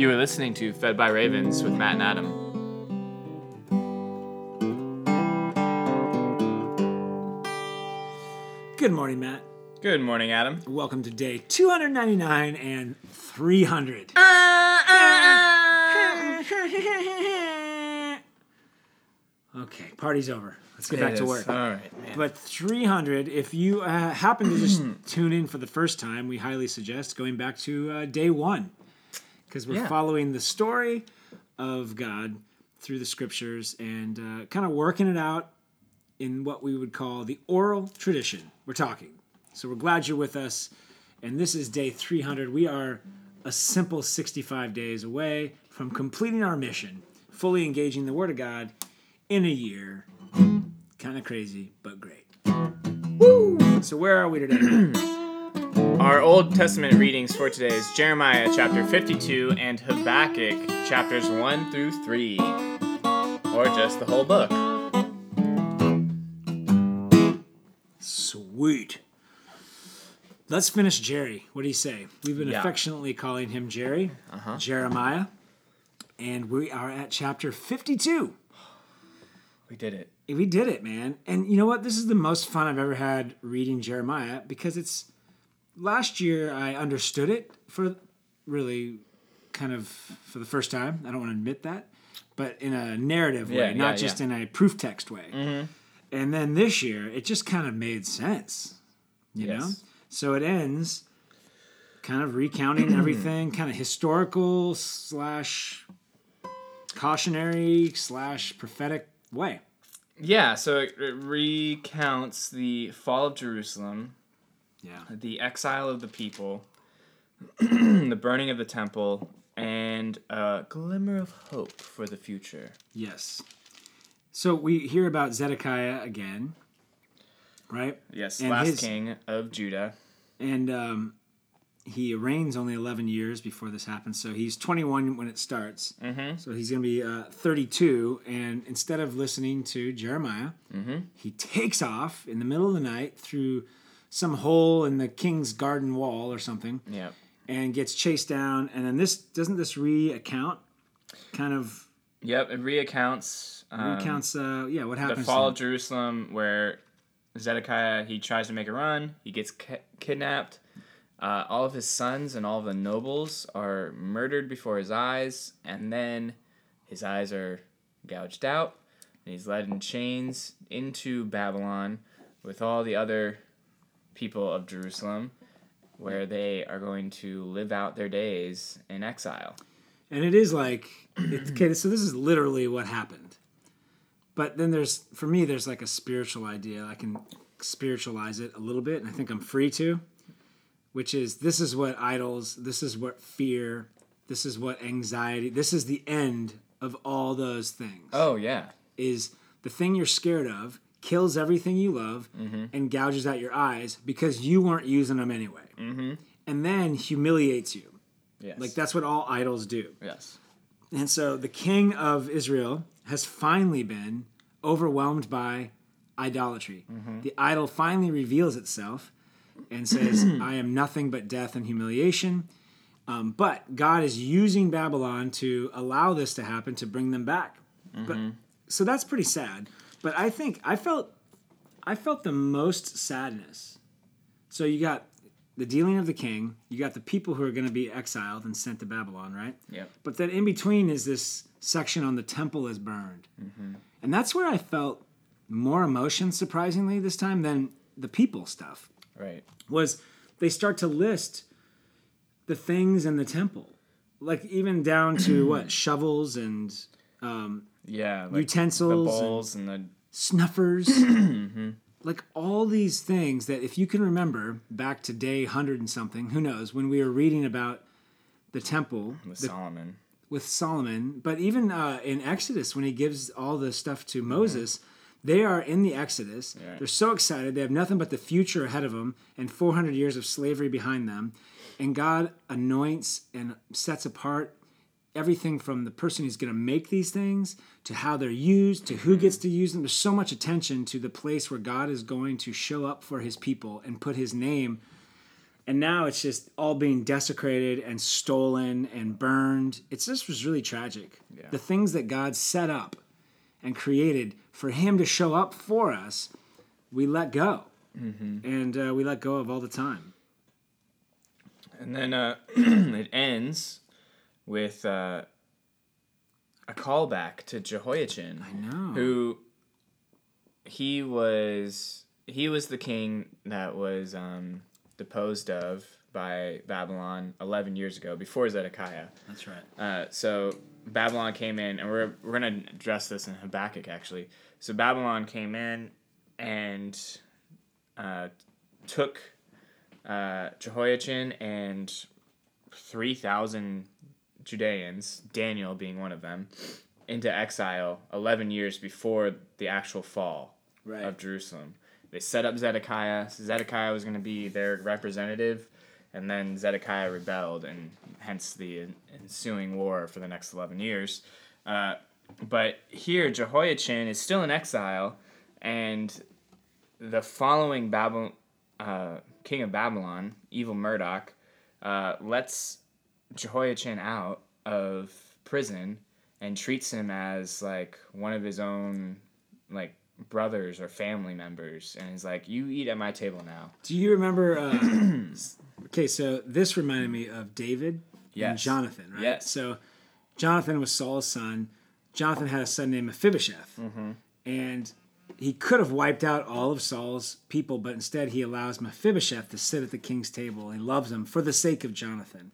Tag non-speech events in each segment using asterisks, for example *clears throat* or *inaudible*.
You are listening to Fed by Ravens with Matt and Adam. Good morning, Matt. Good morning, Adam. Welcome to day 299 and 300. *laughs* okay, party's over. Let's get back It to work. All right, man. But 300, if you uh, happen to just *clears throat* tune in for the first time, we highly suggest going back to uh, day one because we're Yeah. following the story of God through the scriptures and uh, kind of working it out in what we would call the oral tradition. We're talking. So we're glad you're with us. And this is day 300. We are a simple 65 days away from completing our mission, fully engaging the Word of God in a year. Kind of crazy, but great. Woo! So where are we today? *clears throat* Our Old Testament readings for today is Jeremiah chapter 52 and Habakkuk chapters 1 through 3. Or just the whole book. Sweet. Let's finish Jerry. What do you say? We've been Yeah. affectionately calling him Jerry, uh-huh. Jeremiah, and we are at chapter 52. We did it. We did it, man. And you know what? This is the most fun I've ever had reading Jeremiah because it's last year I understood it for really kind of for the first time. I don't want to admit that, but in a narrative Yeah, way, not just yeah. in a proof text way. Mm-hmm. And then this year, it just kind of made sense, you know? So it ends kind of recounting *clears throat* everything, kind of historical slash cautionary slash prophetic way. Yeah, so it, it recounts the fall of Jerusalem, Yeah. the exile of the people, *clears throat* the burning of the temple, and a glimmer of hope for the future. Yes. So we hear about Zedekiah again, right? Yes, And last his- king of Judah. And um, he reigns only 11 years before this happens. So he's 21 when it starts. Mm-hmm. So he's going to be uh, 32. And instead of listening to Jeremiah, he takes off in the middle of the night through some hole in the king's garden wall or something Yeah. and gets chased down. And then this doesn't this recount kind of Yep, it recounts um, recounts, uh, yeah, what happens? the fall of Jerusalem, where Zedekiah he tries to make a run, he gets ki- kidnapped. Uh, all of his sons and all of the nobles are murdered before his eyes, and then his eyes are gouged out, and he's led in chains into Babylon with all the other people of Jerusalem, where they are going to live out their days in exile. And it is like, it's, okay, so this is literally what happened. But then there's, for me, there's like a spiritual idea. I can spiritualize it a little bit, and I think I'm free to, which is this is what idols, this is what fear, this is what anxiety, this is the end of all those things. Oh yeah, Is the thing you're scared of kills everything you love Mm-hmm. and gouges out your eyes because you weren't using them anyway. Mm-hmm. And then humiliates you. yes, Like that's what all idols do. yes. And so the king of Israel has finally been overwhelmed by idolatry. The idol finally reveals itself and says, *clears throat* I am nothing but death and humiliation. Um, but God is using Babylon to allow this to happen to bring them back. But so that's pretty sad. But I think I felt I felt the most sadness. So you got the dealing of the king, you got the people who are going to be exiled and sent to Babylon, right? Yep. But then in between is this section on the temple is burned. Mm-hmm. And that's where I felt more emotion, surprisingly, this time than the people stuff. Right. Was they start to list the things in the temple, like even down to what *clears throat* shovels and um, Yeah, like Utensils the and- bowls, and, the snuffers, *clears throat* like all these things that if you can remember back to day hundred and something, who knows when we were reading about the temple, with the Solomon. with Solomon, but even uh, in Exodus, when he gives all the stuff Mm-hmm. to Moses, they are in the Exodus. They're so excited. They have nothing but the future ahead of them and 400 years of slavery behind them. And God anoints and sets apart everything from the person who's going to make these things to how they're used to who gets to use them. There's so much attention to the place where God is going to show up for his people and put his name and now it's just all being desecrated and stolen and burned. It just was really tragic. Yeah. The things that God set up and created for Him to show up for us, we let go, and uh, we let go of all the time. And then uh, *clears throat* it ends with uh, a callback to Jehoiachin. I know. who he was he was the king that was um, deposed of by Babylon 11 years ago before Zedekiah. That's right. Uh, so Babylon came in, and we're we're gonna address this in Habakkuk actually. So Babylon came in and uh, took uh, Jehoiachin and three thousand Judeans, Daniel being one of them, into exile eleven years before the actual fall Right. of Jerusalem. They set up Zedekiah. Zedekiah was going to be their representative, and then Zedekiah rebelled, and hence the ensuing war for the next 11 years. Uh, but here, Jehoiachin is still in exile, and the following Babylon, uh, king of Babylon, evil Merodach, uh, lets Jehoiachin out of prison and treats him as like one of his own like brothers or family members and he's like you eat at my table now Do you remember? Uh, *clears throat* okay, so this reminded me of David and Jonathan, right? Yes. So Jonathan was Saul's son. Jonathan had a son named Mephibosheth, Mm-hmm. and he could have wiped out all of Saul's people, but instead he allows Mephibosheth to sit at the king's table. He loves him for the sake of Jonathan,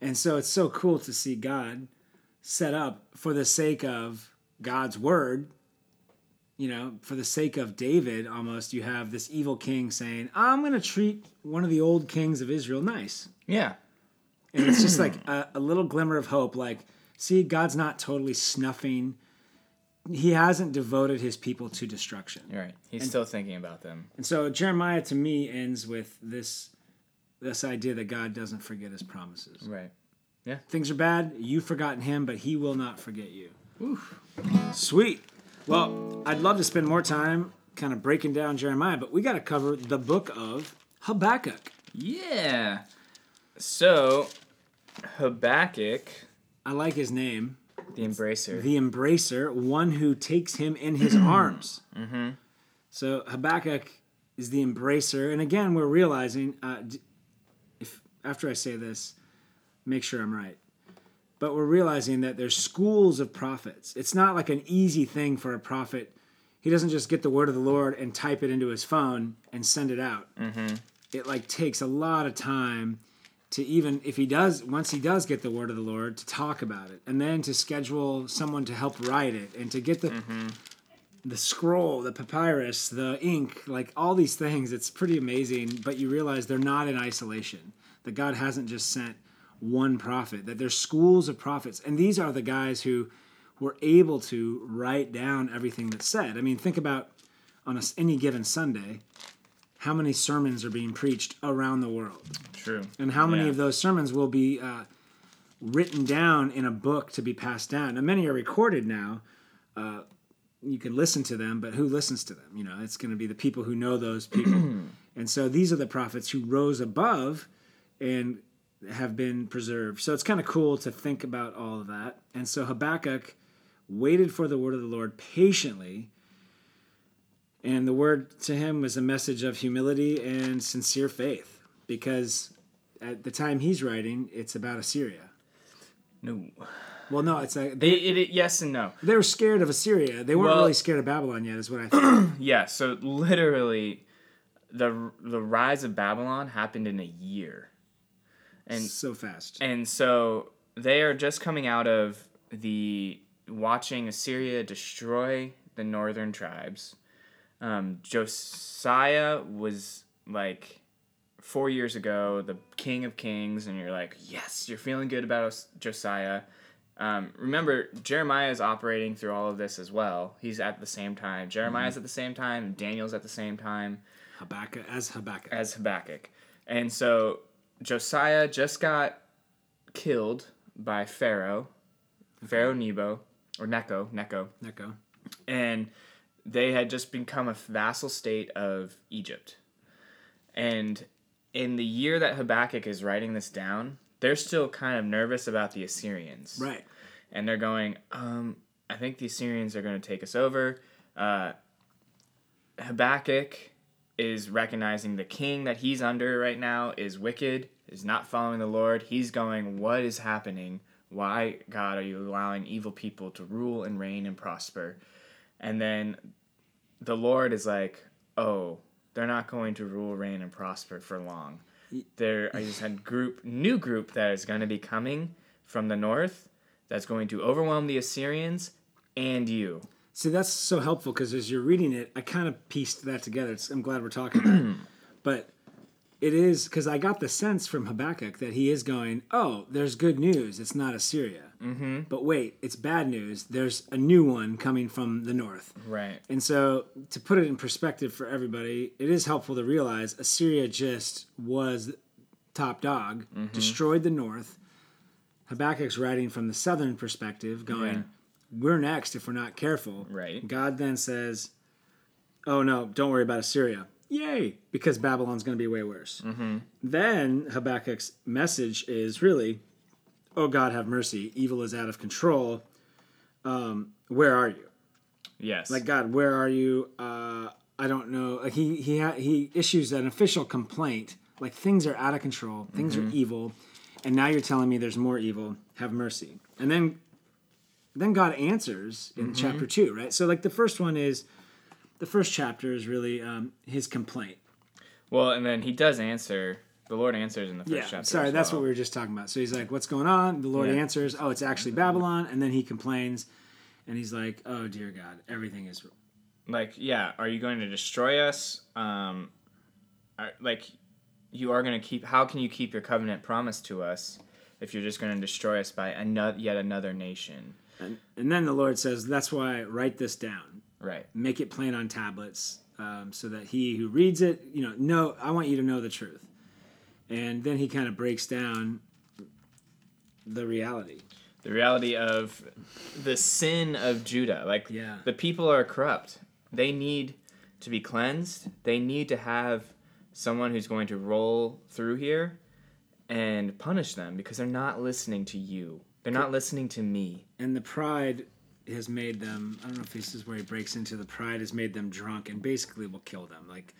and so it's so cool to see God set up for the sake of God's word you know, for the sake of David, almost, you have this evil king saying, I'm going to treat one of the old kings of Israel nice. yeah And it's just like *clears throat* a, a little glimmer of hope. Like, see, God's not totally snuffing, he hasn't devoted his people to destruction. you're right he's still thinking about them And so Jeremiah to me ends with this this idea that God doesn't forget his promises. right Yeah. Things are bad, you've forgotten him, but he will not forget you. Sweet. Well, I'd love to spend more time kind of breaking down Jeremiah, but we got to cover the book of Habakkuk. yeah so habakkuk I like his name, the embracer the embracer, one who takes him in his *clears throat* arms. mm-hmm. So Habakkuk is the embracer, and again, we're realizing uh, d- after I say this, make sure I'm right. But we're realizing that there's schools of prophets. It's not like an easy thing for a prophet. He doesn't just get the word of the Lord and type it into his phone and send it out. Mm-hmm. It like takes a lot of time to even if he does once he does get the word of the Lord to talk about it, and then to schedule someone to help write it, and to get the mm-hmm. the scroll, the papyrus, the ink, like all these things. It's pretty amazing, but you realize they're not in isolation. That God hasn't just sent one prophet, that there's schools of prophets. And these are the guys who were able to write down everything that's said. I mean, think about on a, any given Sunday, how many sermons are being preached around the world, true and how many Yeah. of those sermons will be uh, written down in a book to be passed down. And many are recorded now. Uh, you can listen to them, but who listens to them? You know, it's going to be the people who know those people. *clears throat* and so these are the prophets who rose above and have been preserved. So it's kind of cool to think about all of that. And so Habakkuk waited for the word of the Lord patiently. And the word to him was a message of humility and sincere faith because at the time he's writing, it's about Assyria. no Well, no, it's like they, it, it- yes and no they were scared of Assyria. They weren't Well- really scared of Babylon yet, is what I think. *clears throat* yeah so literally the the rise of babylon happened in a year and so fast. And so they are just coming out of the watching Assyria destroy the northern tribes. Um, Josiah was like four years ago the king of kings, and you're like, yes, you're feeling good about Os- Josiah. Um, remember, Jeremiah is operating through all of this as well. He's at the same time. Jeremiah's at the same time. Daniel's at the same time Habakkuk as Habakkuk. as Habakkuk. And so Josiah just got killed by Pharaoh, Pharaoh Nebo, or Necho, Necho. Neko. And they had just become a vassal state of Egypt. And in the year that Habakkuk is writing this down, they're still kind of nervous about the Assyrians. Right. And they're going, um, I think the Assyrians are going to take us over. Uh, Habakkuk is recognizing the king that he's under right now is wicked, is not following the Lord. He's going, What is happening? Why, God, are you allowing evil people to rule and reign and prosper? And then the Lord is like, Oh, they're not going to rule, reign, and prosper for long. There is a group, new group that is going to be coming from the north that's going to overwhelm the Assyrians and you. See, that's so helpful because as you're reading it, I kind of pieced that together. It's, I'm glad we're talking about it. *clears throat* But it is because I got the sense from Habakkuk that he is going, oh, there's good news. It's not Assyria. Mm-hmm. But wait, it's bad news. There's a new one coming from the north. Right. And so, to put it in perspective for everybody, it is helpful to realize Assyria just was top dog, destroyed the north. Habakkuk's writing from the southern perspective, going, Yeah. We're next if we're not careful. Right. God then says, Oh, no, don't worry about Assyria. Yay, because Babylon's going to be way worse. Then Habakkuk's message is really, Oh, God, have mercy. Evil is out of control. Um, where are you? Yes. like God, where are you? Uh, I don't know. Like he he ha- he issues an official complaint. Like things are out of control. Things are evil, and now you're telling me there's more evil. Have mercy. And then then God answers in chapter two, right? So like the first one is the first chapter is really um, his complaint. Well, and then he does answer. The Lord answers in the first Yeah, chapter. sorry, that's well. what we were just talking about. So he's like, "What's going on?" The Lord Yeah. answers, "Oh, it's actually Babylon," and then he complains, and he's like, "Oh dear God, everything is like. Yeah, are you going to destroy us? Um, are, like, you are going to keep. How can you keep your covenant promise to us if you're just going to destroy us by another yet another nation? And, and then the Lord says, That's why I write this down. Right. Make it plain on tablets um, so that he who reads it, you know, know, I want you to know the truth. And then he kind of breaks down the reality. The reality of the sin of Judah. Like, Yeah. the people are corrupt. They need to be cleansed. They need to have someone who's going to roll through here and punish them because they're not listening to you. They're not listening to me. And the pride has made them, I don't know if this is where he breaks into the pride has made them drunk and basically will kill them. Like,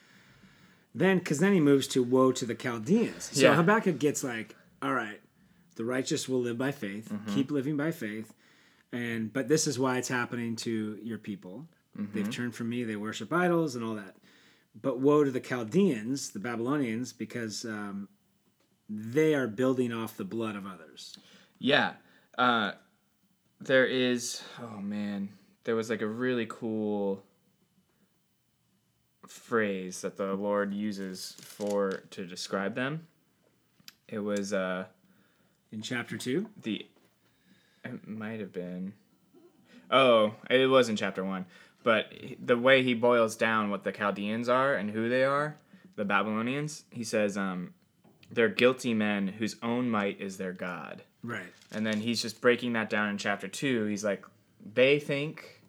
then, because then he moves to woe to the Chaldeans. So Yeah. Habakkuk gets like, all right, the righteous will live by faith, keep living by faith. And but this is why it's happening to your people. They've turned from me, they worship idols and all that. But woe to the Chaldeans, the Babylonians, because um, they are building off the blood of others. Yeah. Uh, there is, oh man, there was like a really cool phrase that the Lord uses for to describe them. It was uh, In chapter two, the, it might have been, oh, it was in chapter one, but the way he boils down what the Chaldeans are and who they are, the Babylonians, he says, um, they're guilty men whose own might is their God. Right? And then he's just breaking that down in chapter two. He's like, they think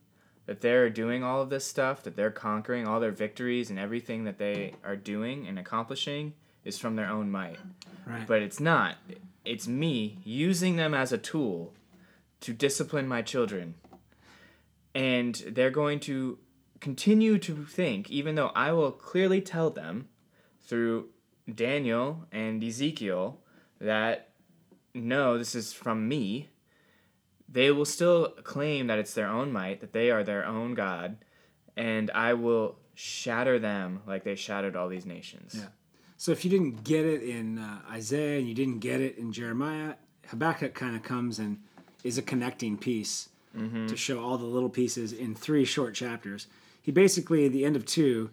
that they're doing all of this stuff, that they're conquering all their victories and everything that they are doing and accomplishing is from their own might. Right. But it's not. It's me using them as a tool to discipline my children. And they're going to continue to think, even though I will clearly tell them through Daniel and Ezekiel that no, this is from me, they will still claim that it's their own might, that they are their own God, and I will shatter them like they shattered all these nations. Yeah. So if you didn't get it in uh, Isaiah and you didn't get it in Jeremiah, Habakkuk kind of comes and is a connecting piece to show all the little pieces in three short chapters. He basically, at the end of two,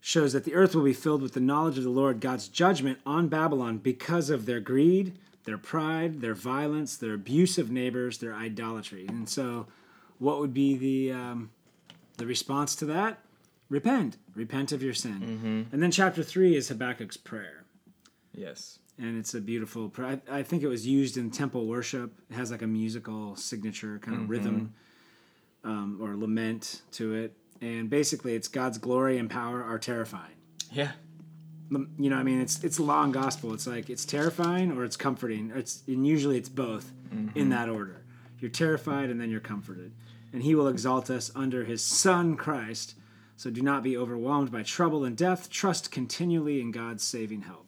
shows that the earth will be filled with the knowledge of the Lord, God's judgment on Babylon because of their greed, their pride, their violence, their abuse of neighbors, their idolatry. And so, what would be the um, the response to that? Repent, repent of your sin. And then chapter three is Habakkuk's prayer, Yes. and it's a beautiful. prayer. I, I think it was used in temple worship. It has like a musical signature kind of rhythm um, or lament to it, and basically, it's God's glory and power are terrifying. Yeah. You know, I mean, it's it's long gospel. It's like it's terrifying or it's comforting. It's and usually it's both in that order. You're terrified and then you're comforted. And he will exalt us under his Son Christ. So do not be overwhelmed by trouble and death. Trust continually in God's saving help.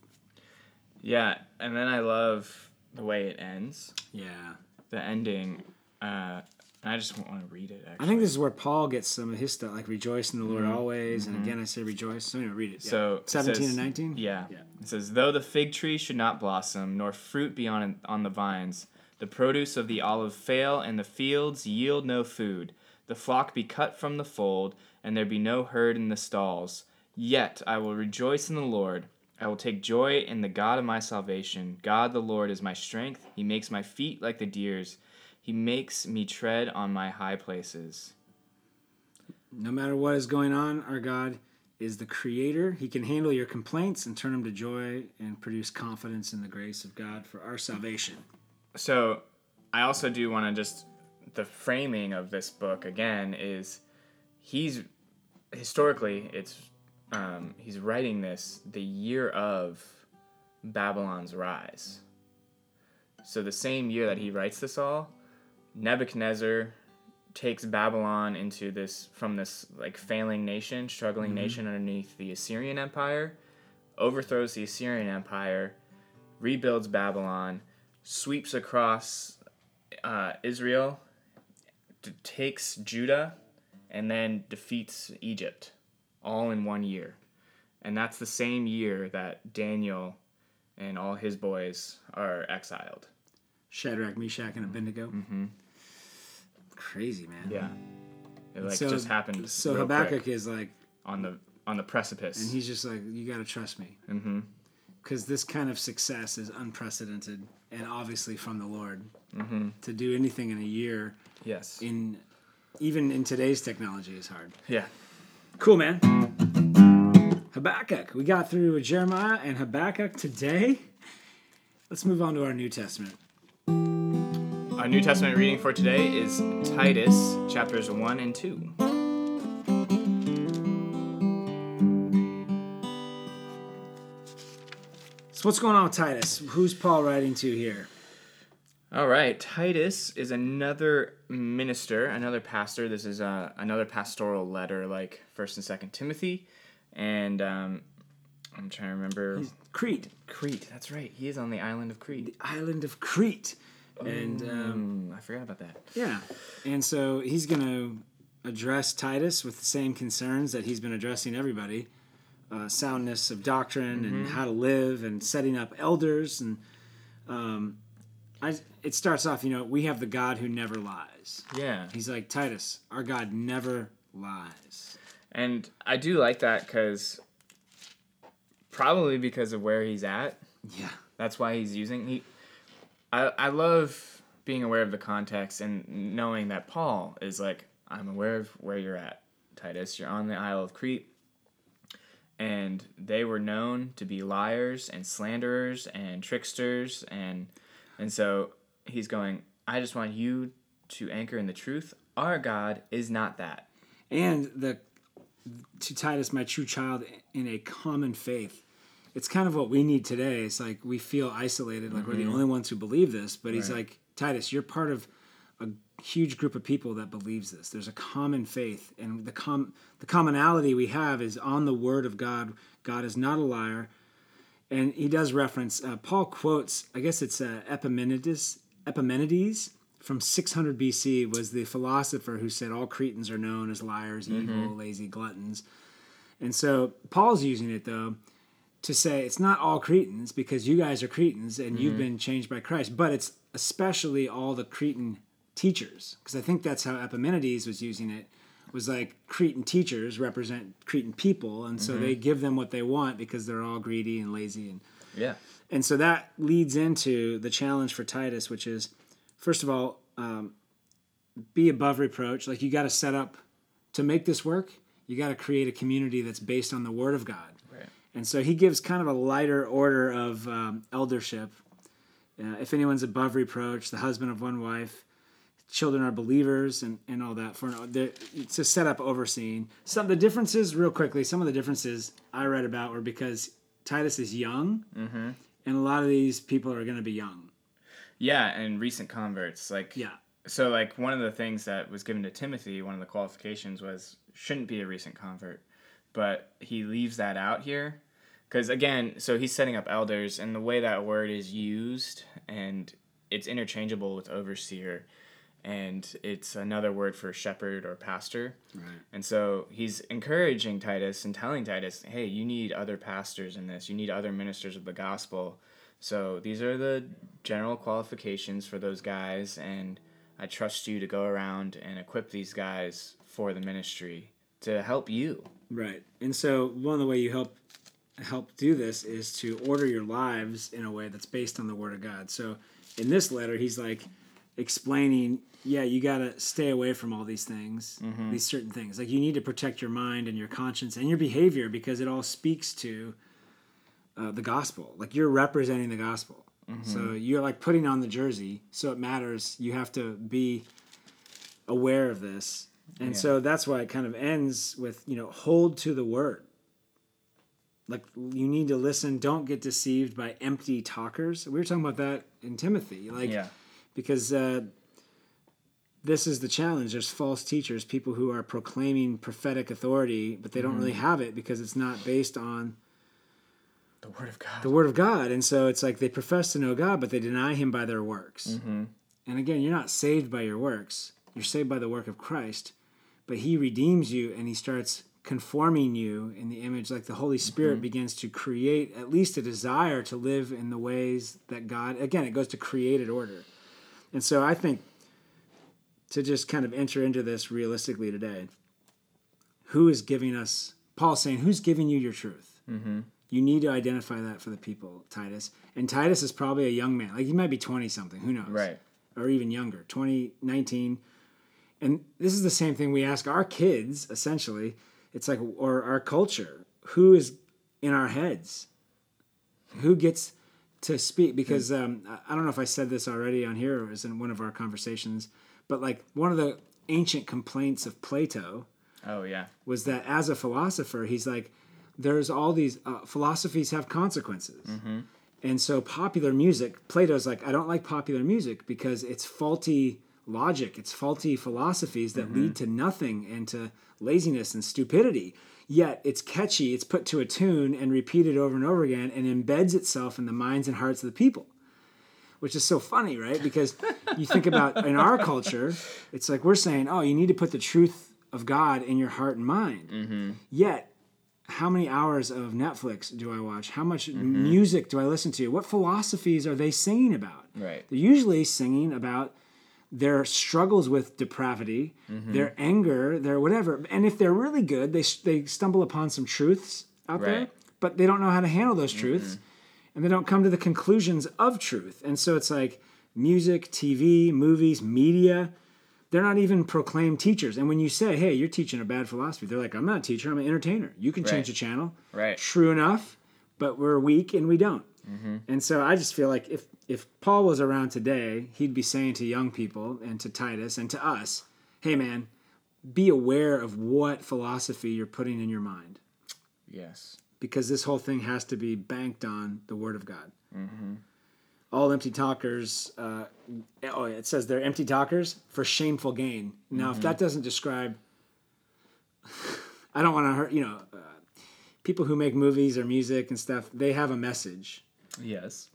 Yeah, and then I love the way it ends. Yeah. The ending. Uh, I just want to read it. Actually. I think this is where Paul gets some of his stuff, like rejoice in the Lord mm-hmm. always. And mm-hmm. again, I say rejoice. So, anyway, read it. Yeah. So it 17 says- and 19? Yeah. Yeah. It says, Though the fig tree should not blossom, nor fruit be on, on the vines, the produce of the olive fail, and the fields yield no food, the flock be cut from the fold, and there be no herd in the stalls, yet I will rejoice in the Lord. I will take joy in the God of my salvation. God the Lord is my strength. He makes my feet like the deer's. He makes me tread on my high places. No matter what is going on, our God is the creator. He can handle your complaints and turn them to joy and produce confidence in the grace of God for our salvation. So, I also do want to just the framing of this book again is he's historically it's um, he's writing this the year of Babylon's rise. So the same year that he writes this all, Nebuchadnezzar takes Babylon into this from this like failing nation, struggling nation underneath the Assyrian Empire, overthrows the Assyrian Empire, rebuilds Babylon, sweeps across uh, Israel, d- takes Judah, and then defeats Egypt, all in one year. And that's the same year that Daniel and all his boys are exiled. Shadrach, Meshach, and Abednego. Mm-hmm. Crazy, man. Yeah, it like So- just happened. So Habakkuk is like, on the on the precipice. and he's just like, you got to trust me. mm-hmm. Because this kind of success is unprecedented and obviously from the Lord. Mm-hmm. To do anything in a year, Yes. in even in today's technology, is hard. yeah. Cool, man. Habakkuk. We got through Jeremiah and Habakkuk today. Let's move on to our New Testament. Our New Testament reading for today is Titus chapters one and two. So, what's going on with Titus? Who's Paul writing to here? All right, Titus is another minister, another pastor. This is uh, another pastoral letter, like First and Second Timothy, and um, I'm trying to remember Crete, Crete. That's right. He is on the island of Crete. The island of Crete. And um, Um, I forgot about that. yeah, and so he's going to address Titus with the same concerns that he's been addressing everybody uh, soundness of doctrine and how to live and setting up elders. And um, I, it starts off, you know, we have the God who never lies. Yeah, He's like, Titus, our God never lies. and I do like that because probably because of where he's at. Yeah. That's why he's using he. I I love being aware of the context and knowing that Paul is like I'm aware of where you're at, Titus. You're on the Isle of Crete, and they were known to be liars and slanderers and tricksters and and so he's going. I just want you to anchor in the truth. Our God is not that. and the to Titus, my true child, in a common faith. It's kind of what we need today. It's like we feel isolated, like we're the only ones who believe this. But he's Right. like, Titus, you're part of a huge group of people that believes this. There's a common faith, and the com the commonality we have is on the Word of God. God is not a liar, and he does reference. Uh, Paul quotes, I guess it's uh, Epimenides. Epimenides from 600 BC was the philosopher who said all Cretans are known as liars, evil, lazy gluttons. And so Paul's using it though to say it's not all Cretans because you guys are Cretans and you've been changed by Christ, but it's especially all the Cretan teachers because I think that's how Epimenides was using it was like Cretan teachers represent Cretan people and so they give them what they want because they're all greedy and lazy and Yeah. and so that leads into the challenge for Titus, which is, first of all, um, be above reproach. Like you got to set up to make this work. You got to create a community that's based on the Word of God. And so he gives kind of a lighter order of um, eldership. Uh, if anyone's above reproach, the husband of one wife, children are believers, and, and all that. For it's a set up overseeing. Some the differences, real quickly. Some of the differences I read about were because Titus is young, Mm-hmm. and a lot of these people are going to be young. Yeah, and recent converts. Like Yeah. So like one of the things that was given to Timothy, one of the qualifications was shouldn't be a recent convert, but he leaves that out here because again, so he's setting up elders, and the way that word is used, and it's interchangeable with overseer, and it's another word for shepherd or pastor. Right. And so he's encouraging Titus and telling Titus, hey, you need other pastors in this. You need other ministers of the gospel. So these are the general qualifications for those guys, and I trust you to go around and equip these guys for the ministry to help you. Right. And so one of the way you help help do this is to order your lives in a way that's based on the word of God. So in this letter he's like explaining, yeah, you got to stay away from all these things, these certain things. Like you need to protect your mind and your conscience and your behavior because it all speaks to uh, the gospel. Like you're representing the gospel. So you're like putting on the jersey, so it matters. You have to be aware of this. And Yeah. so that's why it kind of ends with, you know, hold to the word. Like you need to listen, don't get deceived by empty talkers. We were talking about that in Timothy. Like yeah. because uh, this is the challenge. There's false teachers, people who are proclaiming prophetic authority, but they don't really have it because it's not based on The word of God. the word of God. And so it's like they profess to know God, but they deny him by their works. mm-hmm. And again, you're not saved by your works. You're saved by the work of Christ. But he redeems you and he starts conforming you in the image like the Holy Spirit begins to create at least a desire to live in the ways that God again, it goes to created order. And so I think to just kind of enter into this realistically today, who is giving us Paul's saying, who's giving you your truth? Mm-hmm. You need to identify that for the people, Titus. And Titus is probably a young man. Like he might be 20 something, who knows? Right. Or even younger, 20, 19. And this is the same thing we ask our kids, essentially. It's like, or our culture. Who is in our heads? Who gets to speak? Because um, I- don't know if I said this already on here or it was in one of our conversations, but like one of the ancient complaints of Plato Oh yeah. was that as a philosopher, he's like, there's all these uh, philosophies have consequences. And so popular music, Plato's like, I don't like popular music because it's faulty logic, it's faulty philosophies that lead mm-hmm. to nothing and to laziness and stupidity. Yet it's catchy, it's put to a tune and repeated over and over again and embeds itself in the minds and hearts of the people. Which is so funny, right? Because you think about *laughs* in our culture, it's like we're saying, oh, you need to put the truth of God in your heart and mind. Mm-hmm. Yet, how many hours of Netflix do I watch? How much mm-hmm. music do I listen to? What philosophies are they singing about? Right. They're usually singing about their struggles with depravity, mm-hmm. their anger, their whatever. And if they're really good, they they stumble upon some truths out there, but they don't know how to handle those mm-hmm. truths, and they don't come to the conclusions of truth. And so it's like music, TV, movies, media. They're not even proclaimed teachers. And when you say, "Hey, you're teaching a bad philosophy," they're like, "I'm not a teacher. I'm an entertainer. You can change the channel." Right. True enough, but we're weak and we don't. Mm-hmm. And so I just feel like if if Paul was around today, he'd be saying to young people and to Titus and to us, "Hey, man, be aware of what philosophy you're putting in your mind, Yes. because this whole thing has to be banked on the Word of God." Mm-hmm. All empty talkers. Uh, oh, it says they're empty talkers for shameful gain. Now, if that doesn't describe, *sighs* I don't want to hurt. You know, uh, people who make movies or music and stuff, they have a message. Yes.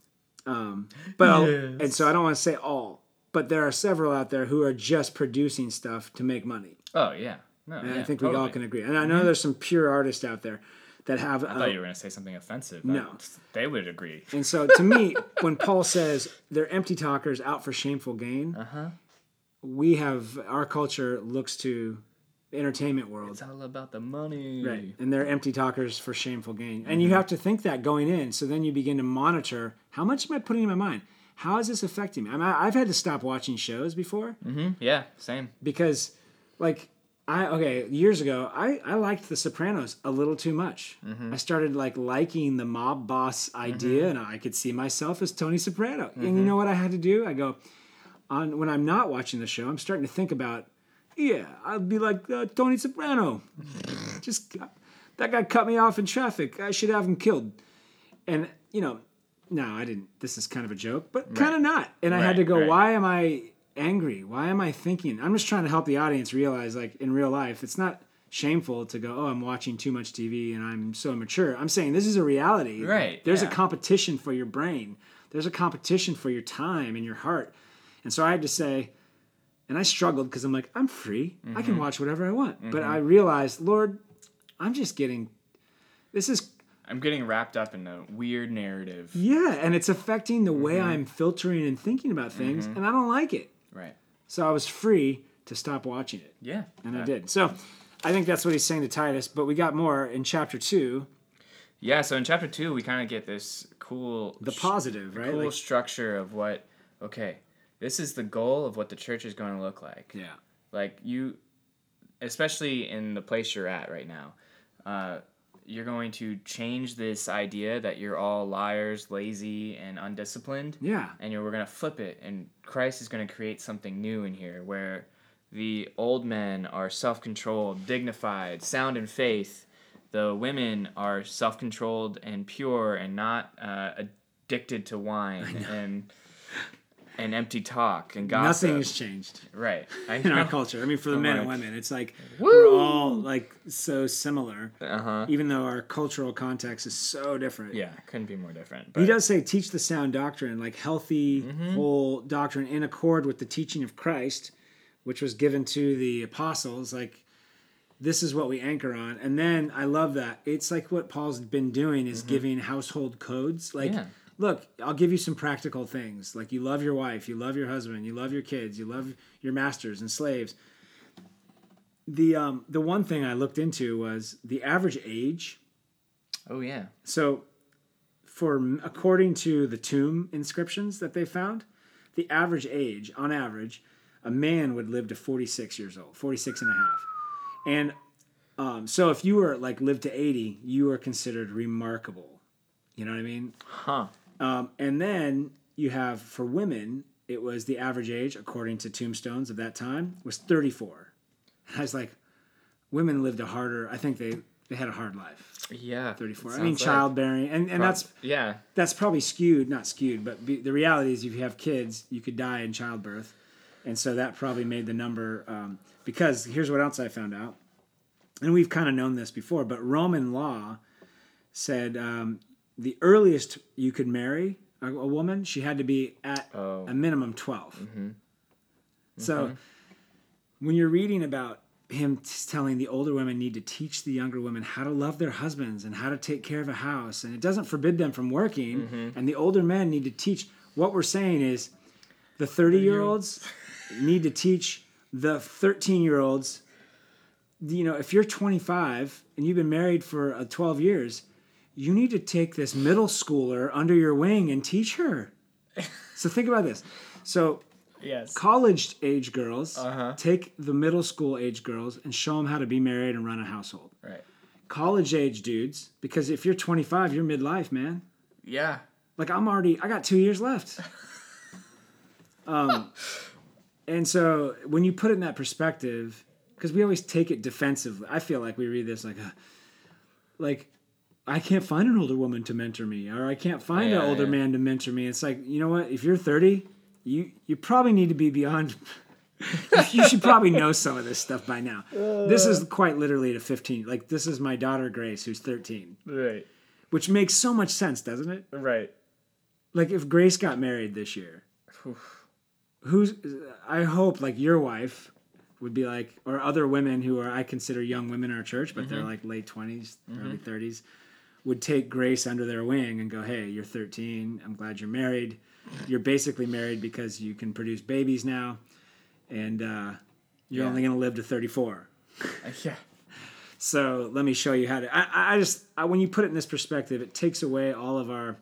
Um, but Yes. and so I don't want to say all, but there are several out there who are just producing stuff to make money, Oh yeah. No. and yeah, I think we all can agree. And I know there's some pure artists out there that have. I uh, thought you were gonna say something offensive. No. They would agree. and so to me, *laughs* when Paul says they're empty talkers out for shameful gain, Uh huh. we have our culture looks to the entertainment world. It's all about the money. Right. And they're empty talkers for shameful gain. And you mm-hmm. have to think that going in. So then you begin to monitor how much am I putting in my mind? How is this affecting me? I I've had to stop watching shows before Mm-hmm. Yeah. Same. because, like, I, okay, years ago, I, I liked The Sopranos a little too much. Mm-hmm. I started, like, liking the mob boss idea, mm-hmm. and I could see myself as Tony Soprano. And you know what I had to do? I go, on when I'm not watching the show, I'm starting to think about, yeah, I'd be like uh, Tony Soprano. Just that guy cut me off in traffic. I should have him killed. And you know, no, I didn't. This is kind of a joke, but kind of not. And I had to go, right. why am I angry? Why am I thinking? I'm just trying to help the audience realize, like in real life, it's not shameful to go, oh, I'm watching too much TV and I'm so immature. I'm saying this is a reality. Right, There's yeah. a competition for your brain. There's a competition for your time and your heart. And so I had to say, and I struggled because I'm like, I'm free. I Mm-hmm. can watch whatever I want. But I realized, Lord, I'm just getting. This is I'm getting wrapped up in a weird narrative. yeah, and it's affecting the Mm-hmm. way I'm filtering and thinking about things, and I don't like it. Right. So I was free to stop watching it, Yeah. and I did. So I think that's what he's saying to Titus. But we got more in chapter two, Yeah. So in chapter two, we kind of get this cool, the sh- positive, right? cool Like, structure of what. Okay, this is the goal of what the church is going to look like. yeah, Like you, especially in the place you're at right now, uh, you're going to change this idea that you're all liars, lazy, and undisciplined. yeah, and you're, we're going to flip it and christ is going to create something new in here where the old men are self-controlled dignified sound in faith the women are self-controlled and pure and not uh, addicted to wine and and empty talk and gossip nothing has changed right I *laughs* in our culture. I mean, for the I'm men and women, it's like Woo! we're all like so similar, uh-huh even though our cultural context is so different. yeah couldn't be more different He does say teach the sound doctrine, like healthy, Mm-hmm. whole doctrine in accord with the teaching of Christ, which was given to the apostles. Like, this is what we anchor on. And then I love that. It's like what Paul's been doing is giving household codes. Like, Mm-hmm. Yeah. Look, I'll give you some practical things. Like, you love your wife, you love your husband, you love your kids, you love your masters and slaves. The um the one thing I looked into was the average age oh yeah so, for according to the tomb inscriptions that they found, the average age, on average, a man would live to 46 years old, 46 and a half. And um, so if you were like lived to 80, you were considered remarkable. You know what I mean? huh Um, and then you have for women, it was the average age, according to tombstones of that time, was 34. *laughs* I was like, women lived a harder, I think they, they had a hard life. yeah 34. I mean, like- childbearing, and, and Prob- that's yeah that's probably skewed, not skewed, but be, the reality is if you have kids, you could die in childbirth, and so that probably made the number. Um, because here's what else I found out, and we've kind of known this before, but Roman law said um, the earliest you could marry a, a woman, she had to be at Oh. a minimum 12 So when you're reading about him t- telling the older women need to teach the younger women how to love their husbands and how to take care of a house and it doesn't forbid them from working and the older men need to teach what we're saying is the 30 year olds need to teach the 13 year olds you know if you're 25 and you've been married for uh, 12 years you need to take this middle schooler under your wing and teach her so think about this so yes college age girls Uh-huh. take the middle school age girls and show them how to be married and run a household. right College age dudes, because if you're 25, you're midlife, man. yeah Like I'm already, I got two years left. *laughs* um, and so when you put it in that perspective, because we always take it defensively, I feel like we read this like, uh, like I can't find an older woman to mentor me, or I can't find Yeah, an older yeah. man to mentor me. It's like you know what? If you're 30, you you probably need to be beyond. *laughs* you should probably know some of this stuff by now. This is quite literally to 15. Like this is my daughter Grace, who's 13, right which makes so much sense, doesn't it? right like if Grace got married this year, who's I hope like your wife would be like, or other women who are I consider young women in our church, but they're mm-hmm. like late 20s, mm-hmm. early 30s, would take Grace under their wing and go, "Hey, you're 13. I'm glad you're married. You're basically married because you can produce babies now, and uh, you're Yeah. only going to live to 34." yeah *laughs* So let me show you how to. I, I- just I, when you put it in this perspective, it takes away all of our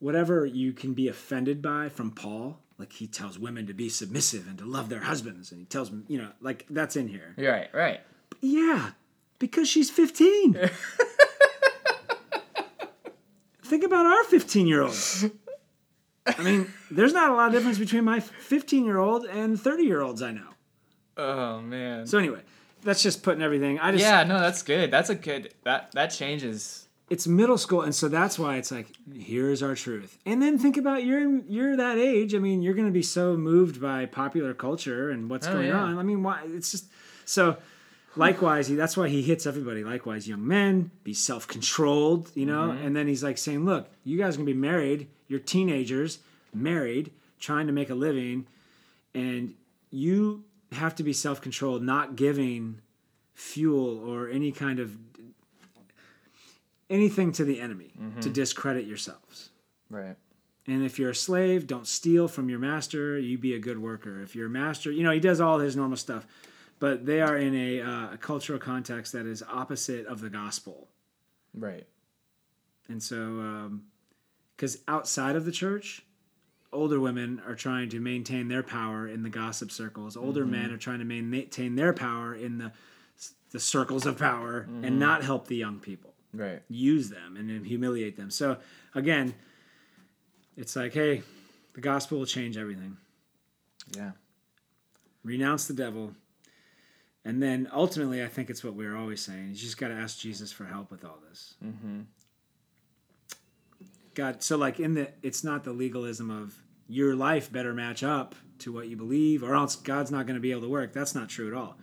whatever you can be offended by from Paul. Like he tells women to be submissive and to love their husbands, and he tells them, you know, like that's in here. right right Yeah, because she's fifteen. *laughs* Think about our fifteen-year-olds. I mean, there's not a lot of difference between my fifteen-year-old and thirty-year-olds I know. oh man So anyway, that's just putting everything. I just Yeah, no, that's good. That's a good that that changes it's middle school, and so that's why it's like, here's our truth. And then think about you're you're that age. I mean, you're going to be so moved by popular culture and what's Oh, going yeah. on. I mean, why? It's just so. Likewise, he, that's why he hits everybody. Likewise, young men, be self controlled, you know? Mm-hmm. And then he's like saying, look, you guys are going to be married. You're teenagers, married, trying to make a living, and you have to be self controlled, not giving fuel or any kind of anything to the enemy Mm-hmm. to discredit yourselves. Right. And if you're a slave, don't steal from your master. You be a good worker. If you're a master, you know, he does all his normal stuff. But they are in a, uh, a cultural context that is opposite of the gospel. Right. And so, um, because outside of the church, older women are trying to maintain their power in the gossip circles. Older mm-hmm. men are trying to maintain their power in the, the circles of power and mm-hmm. not help the young people Right. use them and then humiliate them. So again, it's like, hey, the gospel will change everything. Yeah. Renounce the devil. And then ultimately, I think it's what we were always saying. You just got to ask Jesus for help with all this. Mm-hmm. God, so like in the, it's not the legalism of your life better match up to what you believe, or else God's not going to be able to work. That's not true at all.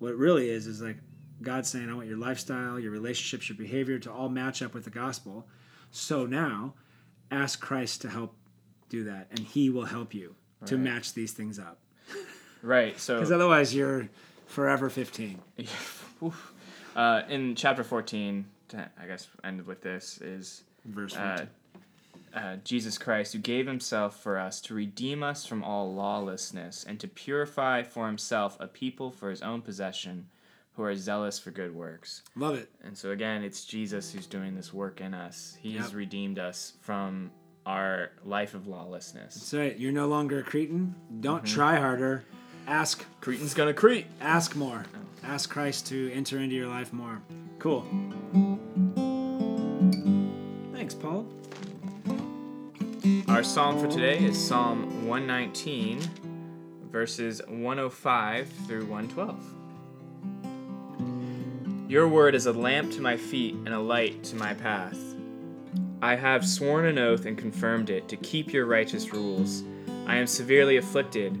What it really is is like God saying, I want your lifestyle, your relationships, your behavior to all match up with the gospel. So now, ask Christ to help do that, and He will help you to match these things up. Right. So *laughs* Because otherwise, you're forever 15. *laughs* Oof. uh, in chapter 14, to, I guess end with this is Verse uh, 14. uh, Jesus Christ, who gave himself for us to redeem us from all lawlessness and to purify for himself a people for his own possession who are zealous for good works. Love it. And so again, it's Jesus who's doing this work in us. He's Yep. redeemed us from our life of lawlessness. That's right. You're no longer a Cretan. Don't try harder. Ask Cretan's gonna Crete. ask more. Ask Christ to enter into your life more. Cool. Thanks, Paul. Our psalm for today is Psalm 119, verses 105 through 112. Your word is a lamp to my feet and a light to my path. I have sworn an oath and confirmed it to keep your righteous rules. I am severely afflicted.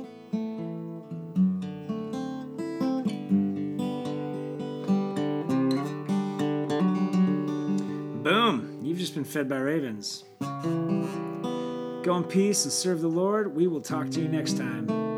Just been fed by ravens. Go in peace and serve the Lord. We will talk to you next time.